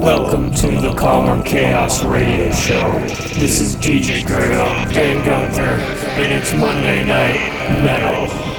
Welcome to the Calm Chaos Radio Show. This is DJ Greyhünd, Dan Gunther, and it's Monday Night Metal.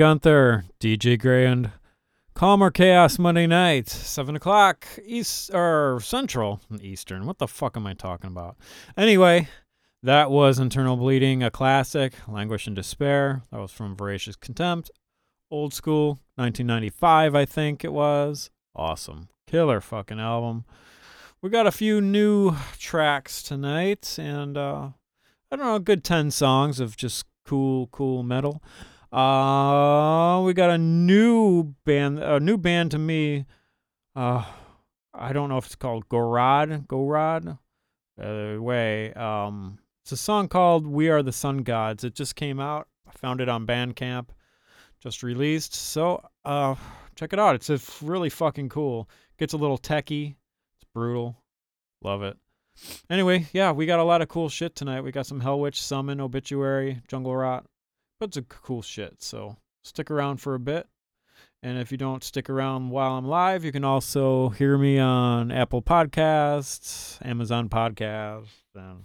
Gunther, DJ Greyhünd. and Calm Or Chaos Monday night, 7 o'clock East or Central Eastern. What the fuck am I talking about? Anyway, that was Internal Bleeding, a classic, Languish and Despair. That was from Voracious Contempt. Old school, 1995, I think it was. Awesome. Killer fucking album. We got a few new tracks tonight, and uh, I don't know, a good 10 songs of just cool, cool metal. Uh, we got a new band, a new band to me. Uh, I don't know if it's called Gorod, Gorod. Uh, way. Um, it's a song called "We Are the Sun Gods." It just came out. I found it on Bandcamp, just released. So, uh, check it out. It's really fucking cool. Gets a little techie. It's brutal. Love it. Anyway, yeah, we got a lot of cool shit tonight. We got some Hellwitch, Summon, Obituary, Jungle Rot. Bunch of cool shit. So stick around for a bit. And if you don't stick around while I'm live, you can also hear me on Apple Podcasts, Amazon Podcasts, and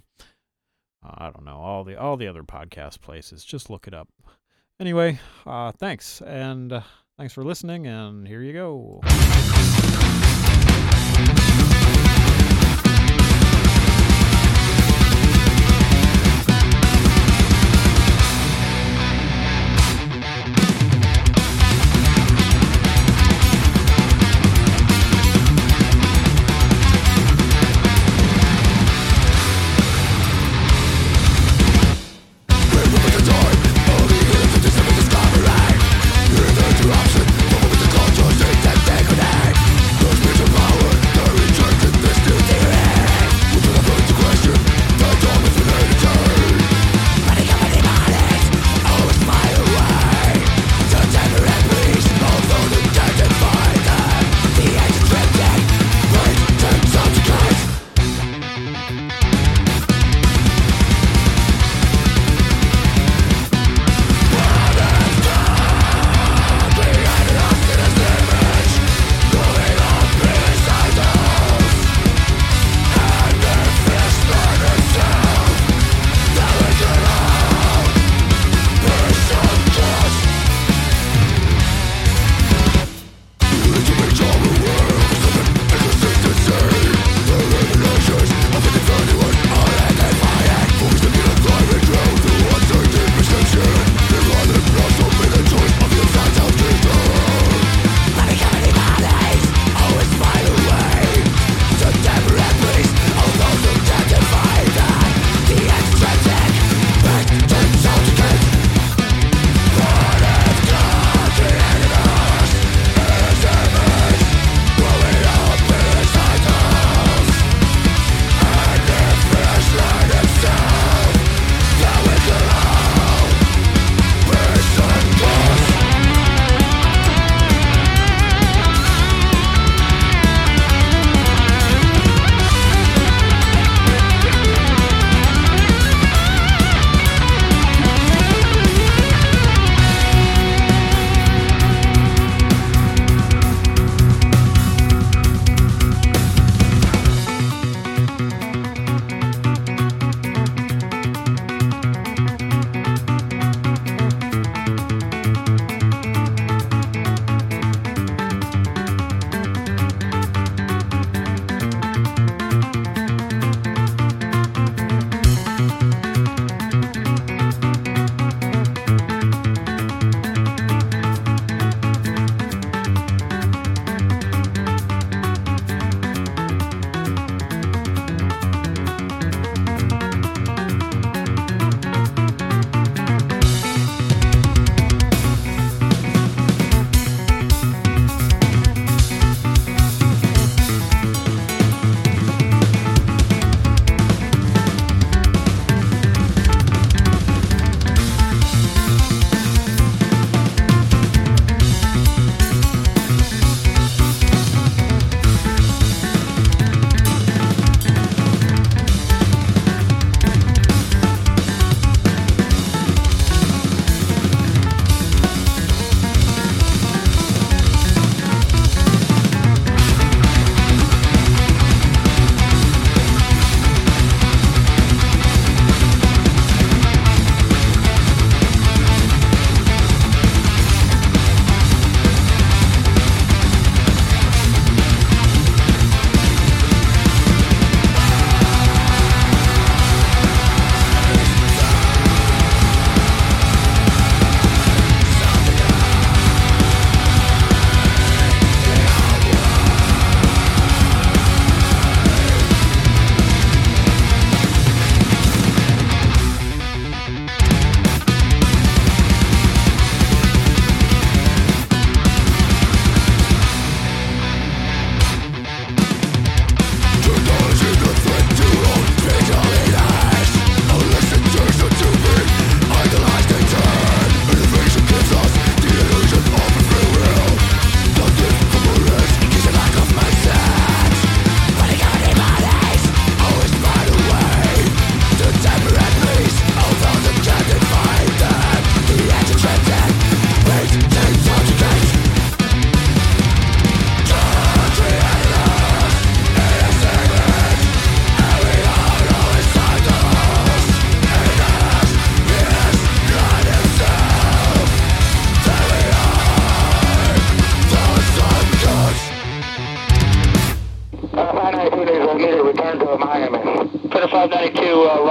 uh, I don't know all the all the other podcast places. Just look it up. Anyway, uh, thanks and uh, thanks for listening. And here you go.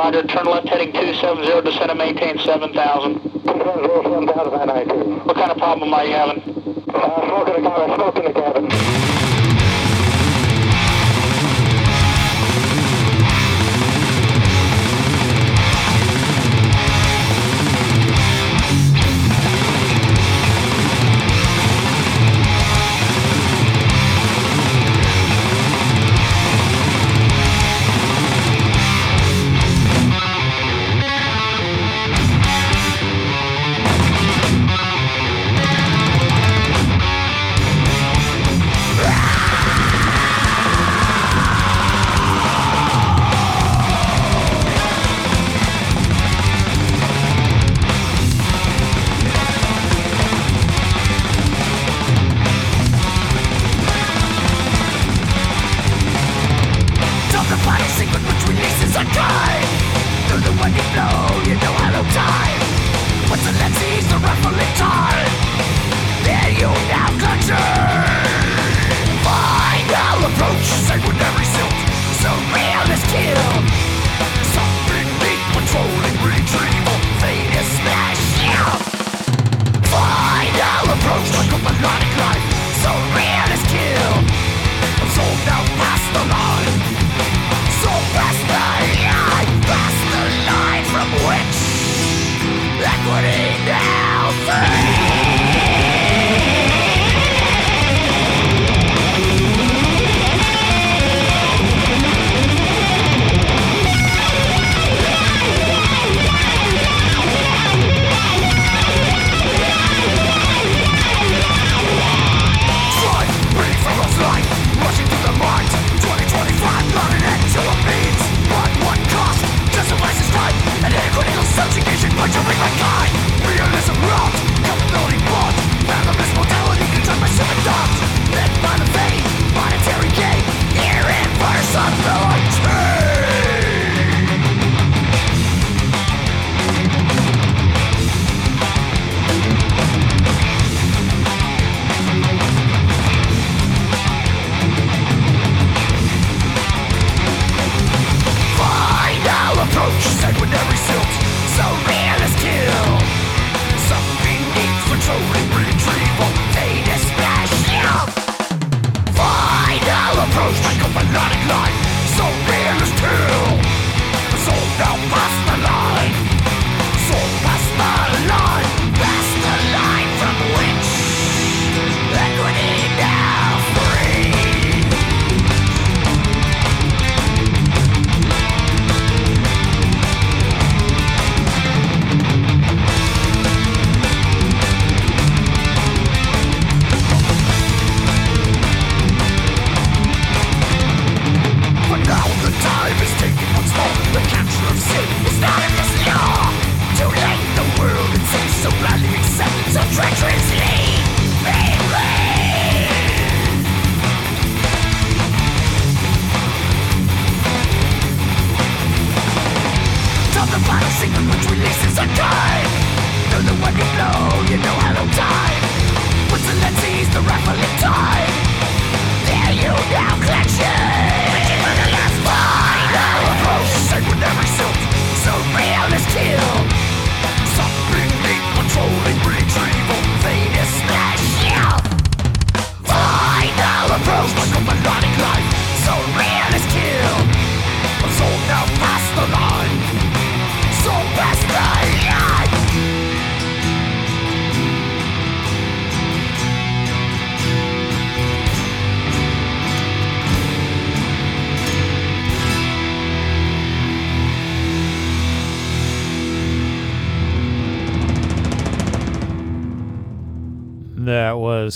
Roger, turn left heading 270, descend and maintain 7,000. 7,000, What kind of problem are you having? Uh, smoke in the cabin, smoke in the cabin.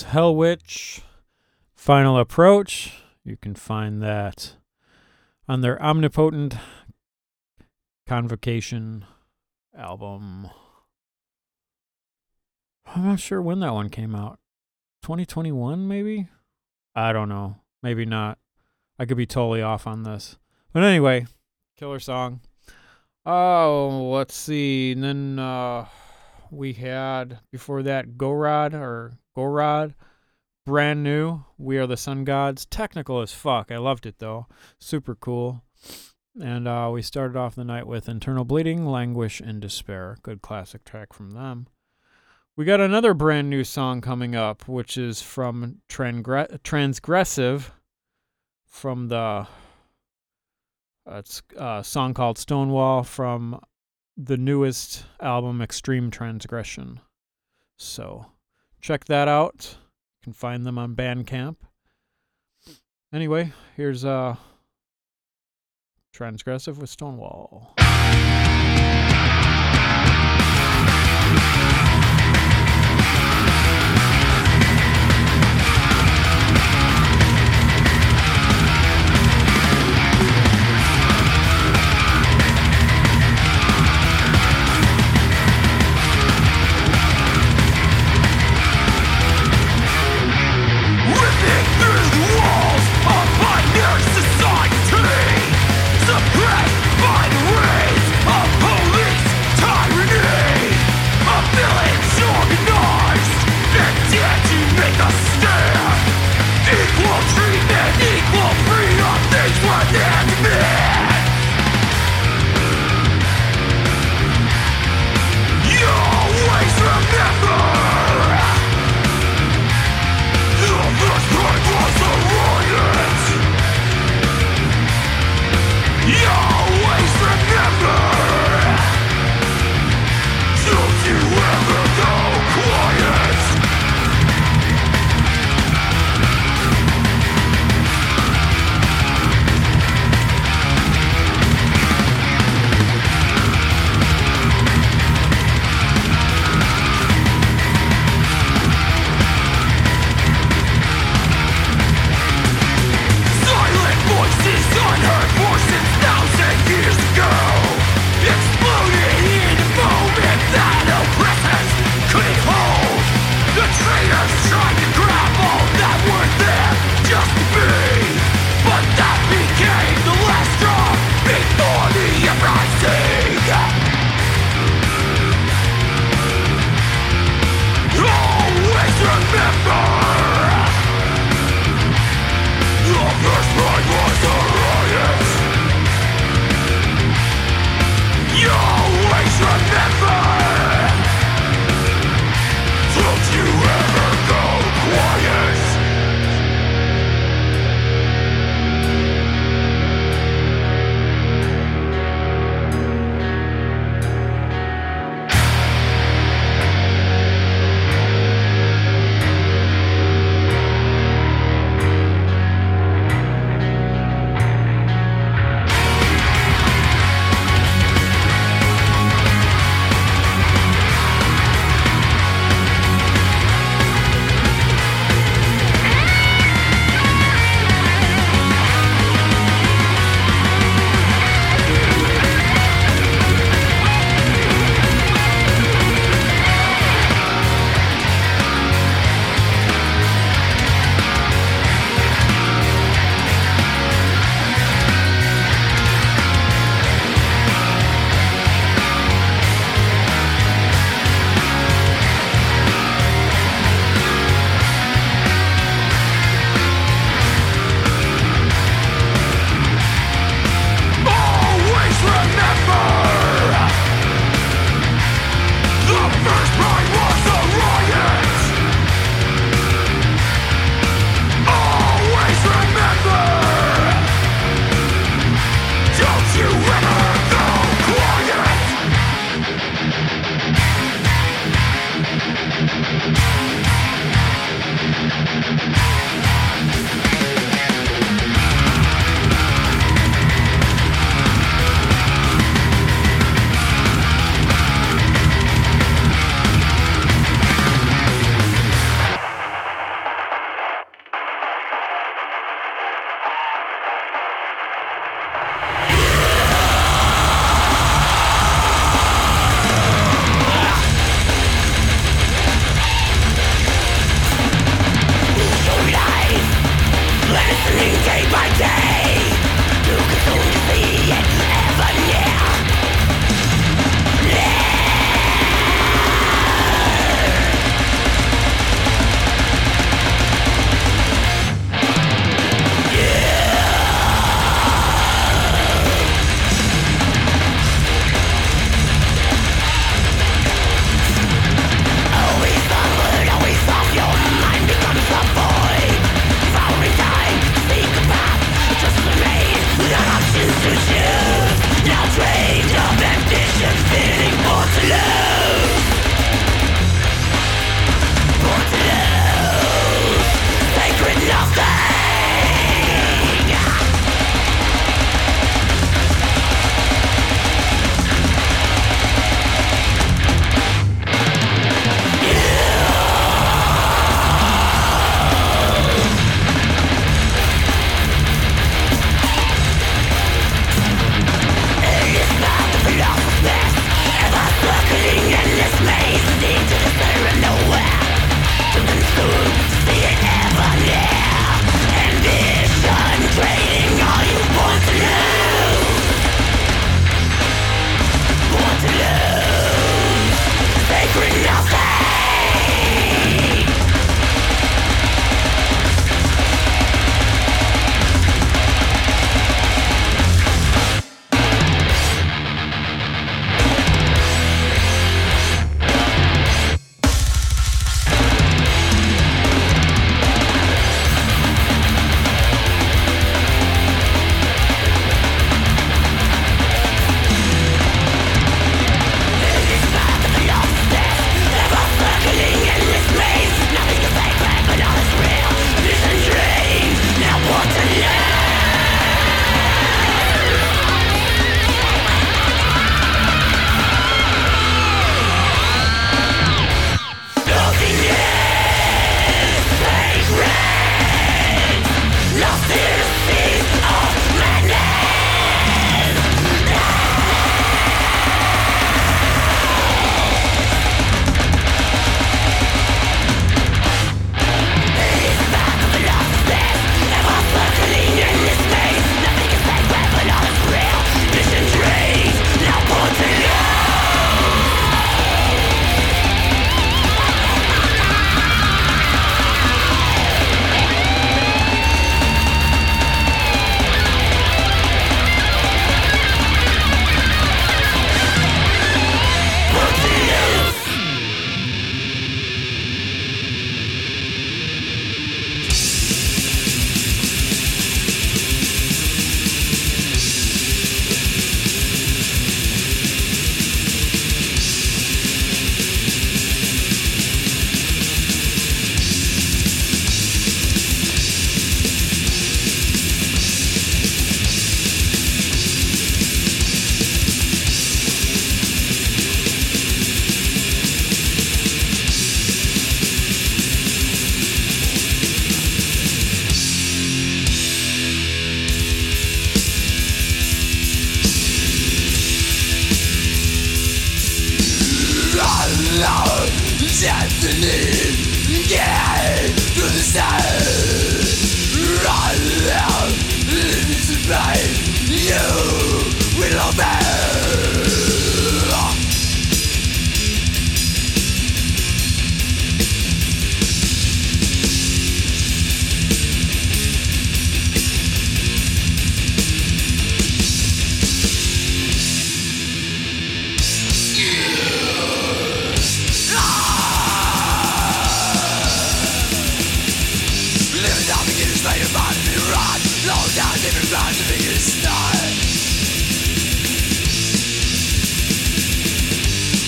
Hellwitch Final Approach. You can find that on their Omnipotent Convocation album. I'm not sure when that one came out. 2021, maybe? I don't know. Maybe not. I could be totally off on this. But anyway, killer song. Oh, let's see. And then uh, we had before that Gorod or Rod, Brand new. We Are the Sun Gods. Technical as fuck. I loved it though. Super cool. And uh, we started off the night with Internal Bleeding, Languish, and Despair. Good classic track from them. We got another brand new song coming up, which is from Transgre- Transgressive from the uh, it's a song called Stonewall from the newest album Extreme Transgression. So check that out. You can find them on Bandcamp. Anyway, here's uh Transgressive with Stonewall.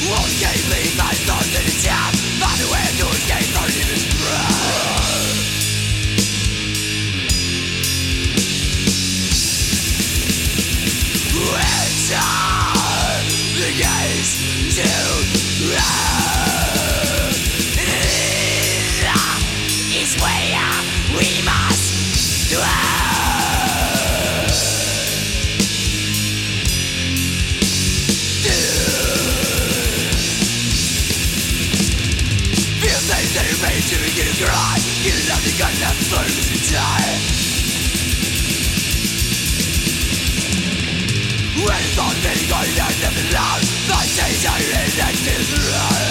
Won't you leave Eres un enemigo inevitable, la esencia inexistente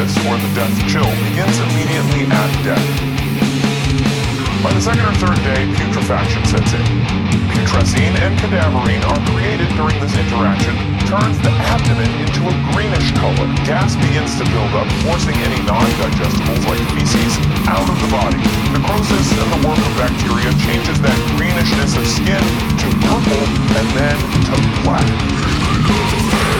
nervous or the death chill begins immediately at death. By the second or third day, putrefaction sets in. Putrescine and cadaverine are created during this interaction, turns the abdomen into a greenish color. Gas begins to build up, forcing any non-digestibles like feces out of the body. Necrosis and the work of bacteria changes that greenishness of skin to purple and then to black.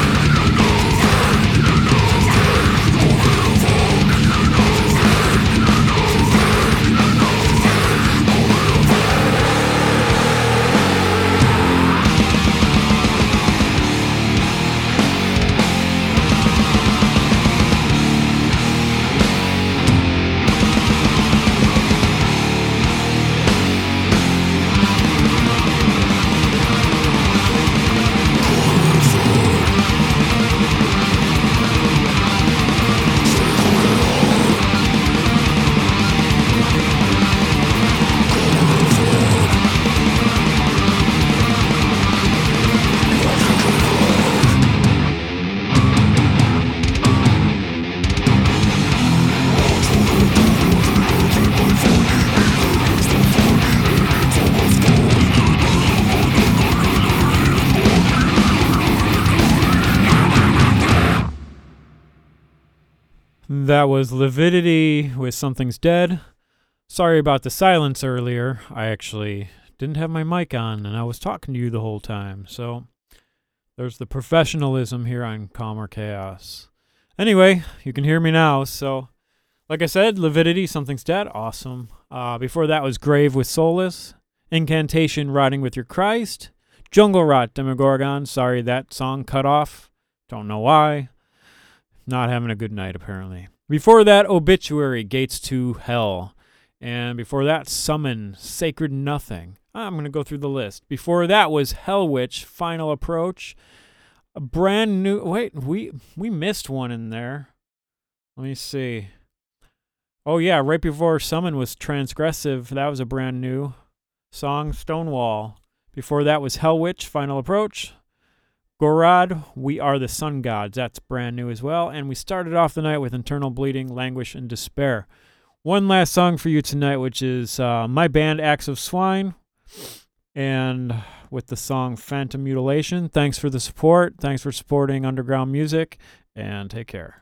That was Lividity with Something's Dead. Sorry about the silence earlier. I actually didn't have my mic on and I was talking to you the whole time. So there's the professionalism here on Calm Or Chaos. Anyway, you can hear me now. So, like I said, Lividity, Something's Dead. Awesome. Uh, before that was Grave with Solace, Incantation, Riding with Your Christ. Jungle Rot, Demogorgon. Sorry that song cut off. Don't know why. Not having a good night, apparently. Before that, Obituary, Gates to Hell. And before that, Summon, Sacred Nothing. I'm going to go through the list. Before that was Hellwitch, Final Approach. A brand new. Wait, we we missed one in there. Let me see. Oh, yeah, right before Summon was Transgressive. That was a brand new song, Stonewall. Before that was Hellwitch, Final Approach. Gorod, We Are the Sun Gods. That's brand new as well. And we started off the night with Internal Bleeding, Languish, and Despair. One last song for you tonight, which is uh, my band Acts of Swine, and with the song Phantom Mutilation. Thanks for the support. Thanks for supporting underground music, and take care.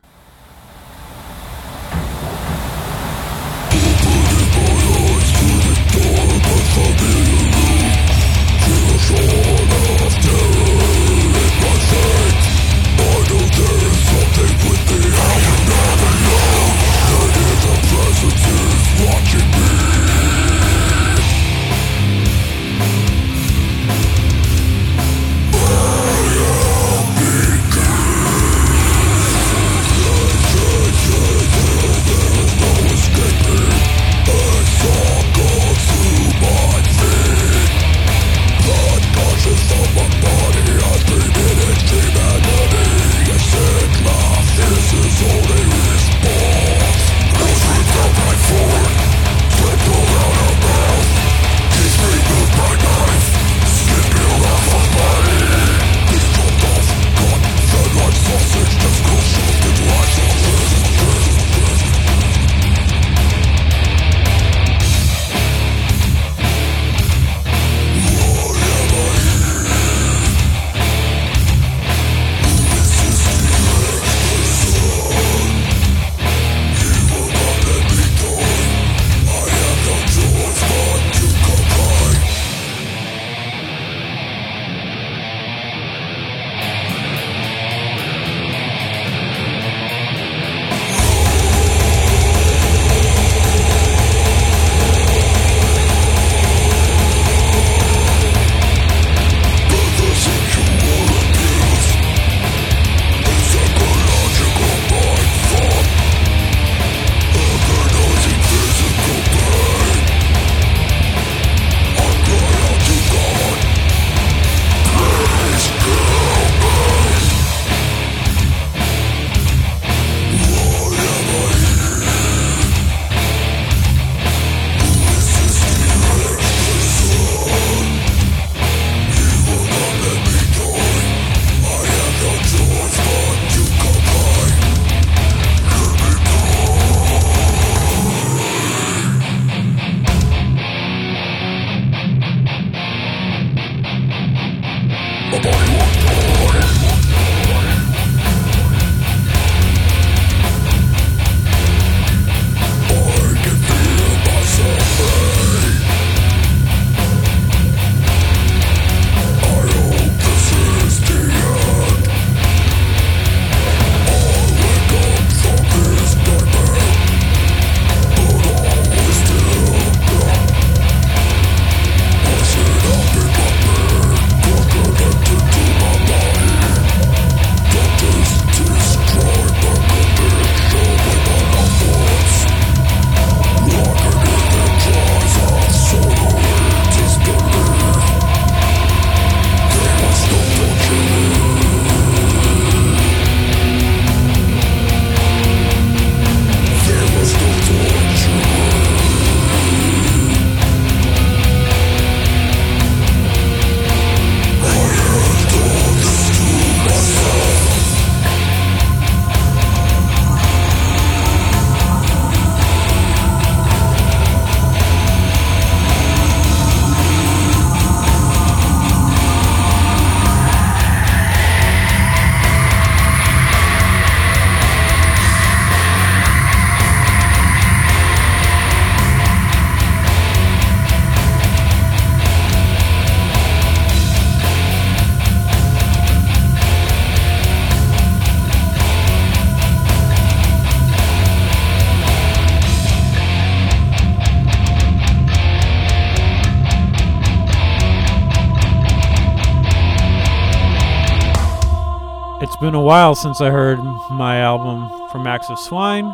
While since I heard my album from Acts of Swine,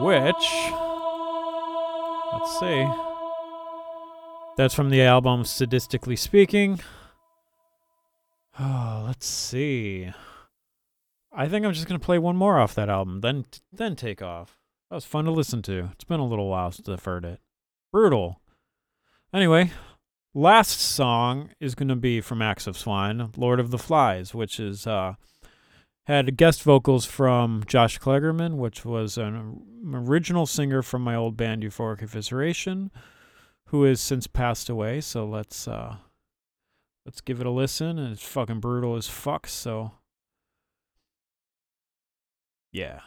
which, let's see, that's from the album Sadistically Speaking. Oh, let's see. I think I'm just gonna play one more off that album, then then take off. That was fun to listen to. It's been a little while since I've heard it. Brutal. Anyway, last song is going to be from Acts of Swine, Lord of the Flies, which is uh, had guest vocals from Josh Klingerman, which was an original singer from my old band Euphoric Evisceration, who has since passed away. So let's uh, let's give it a listen, and it's fucking brutal as fuck. So yeah.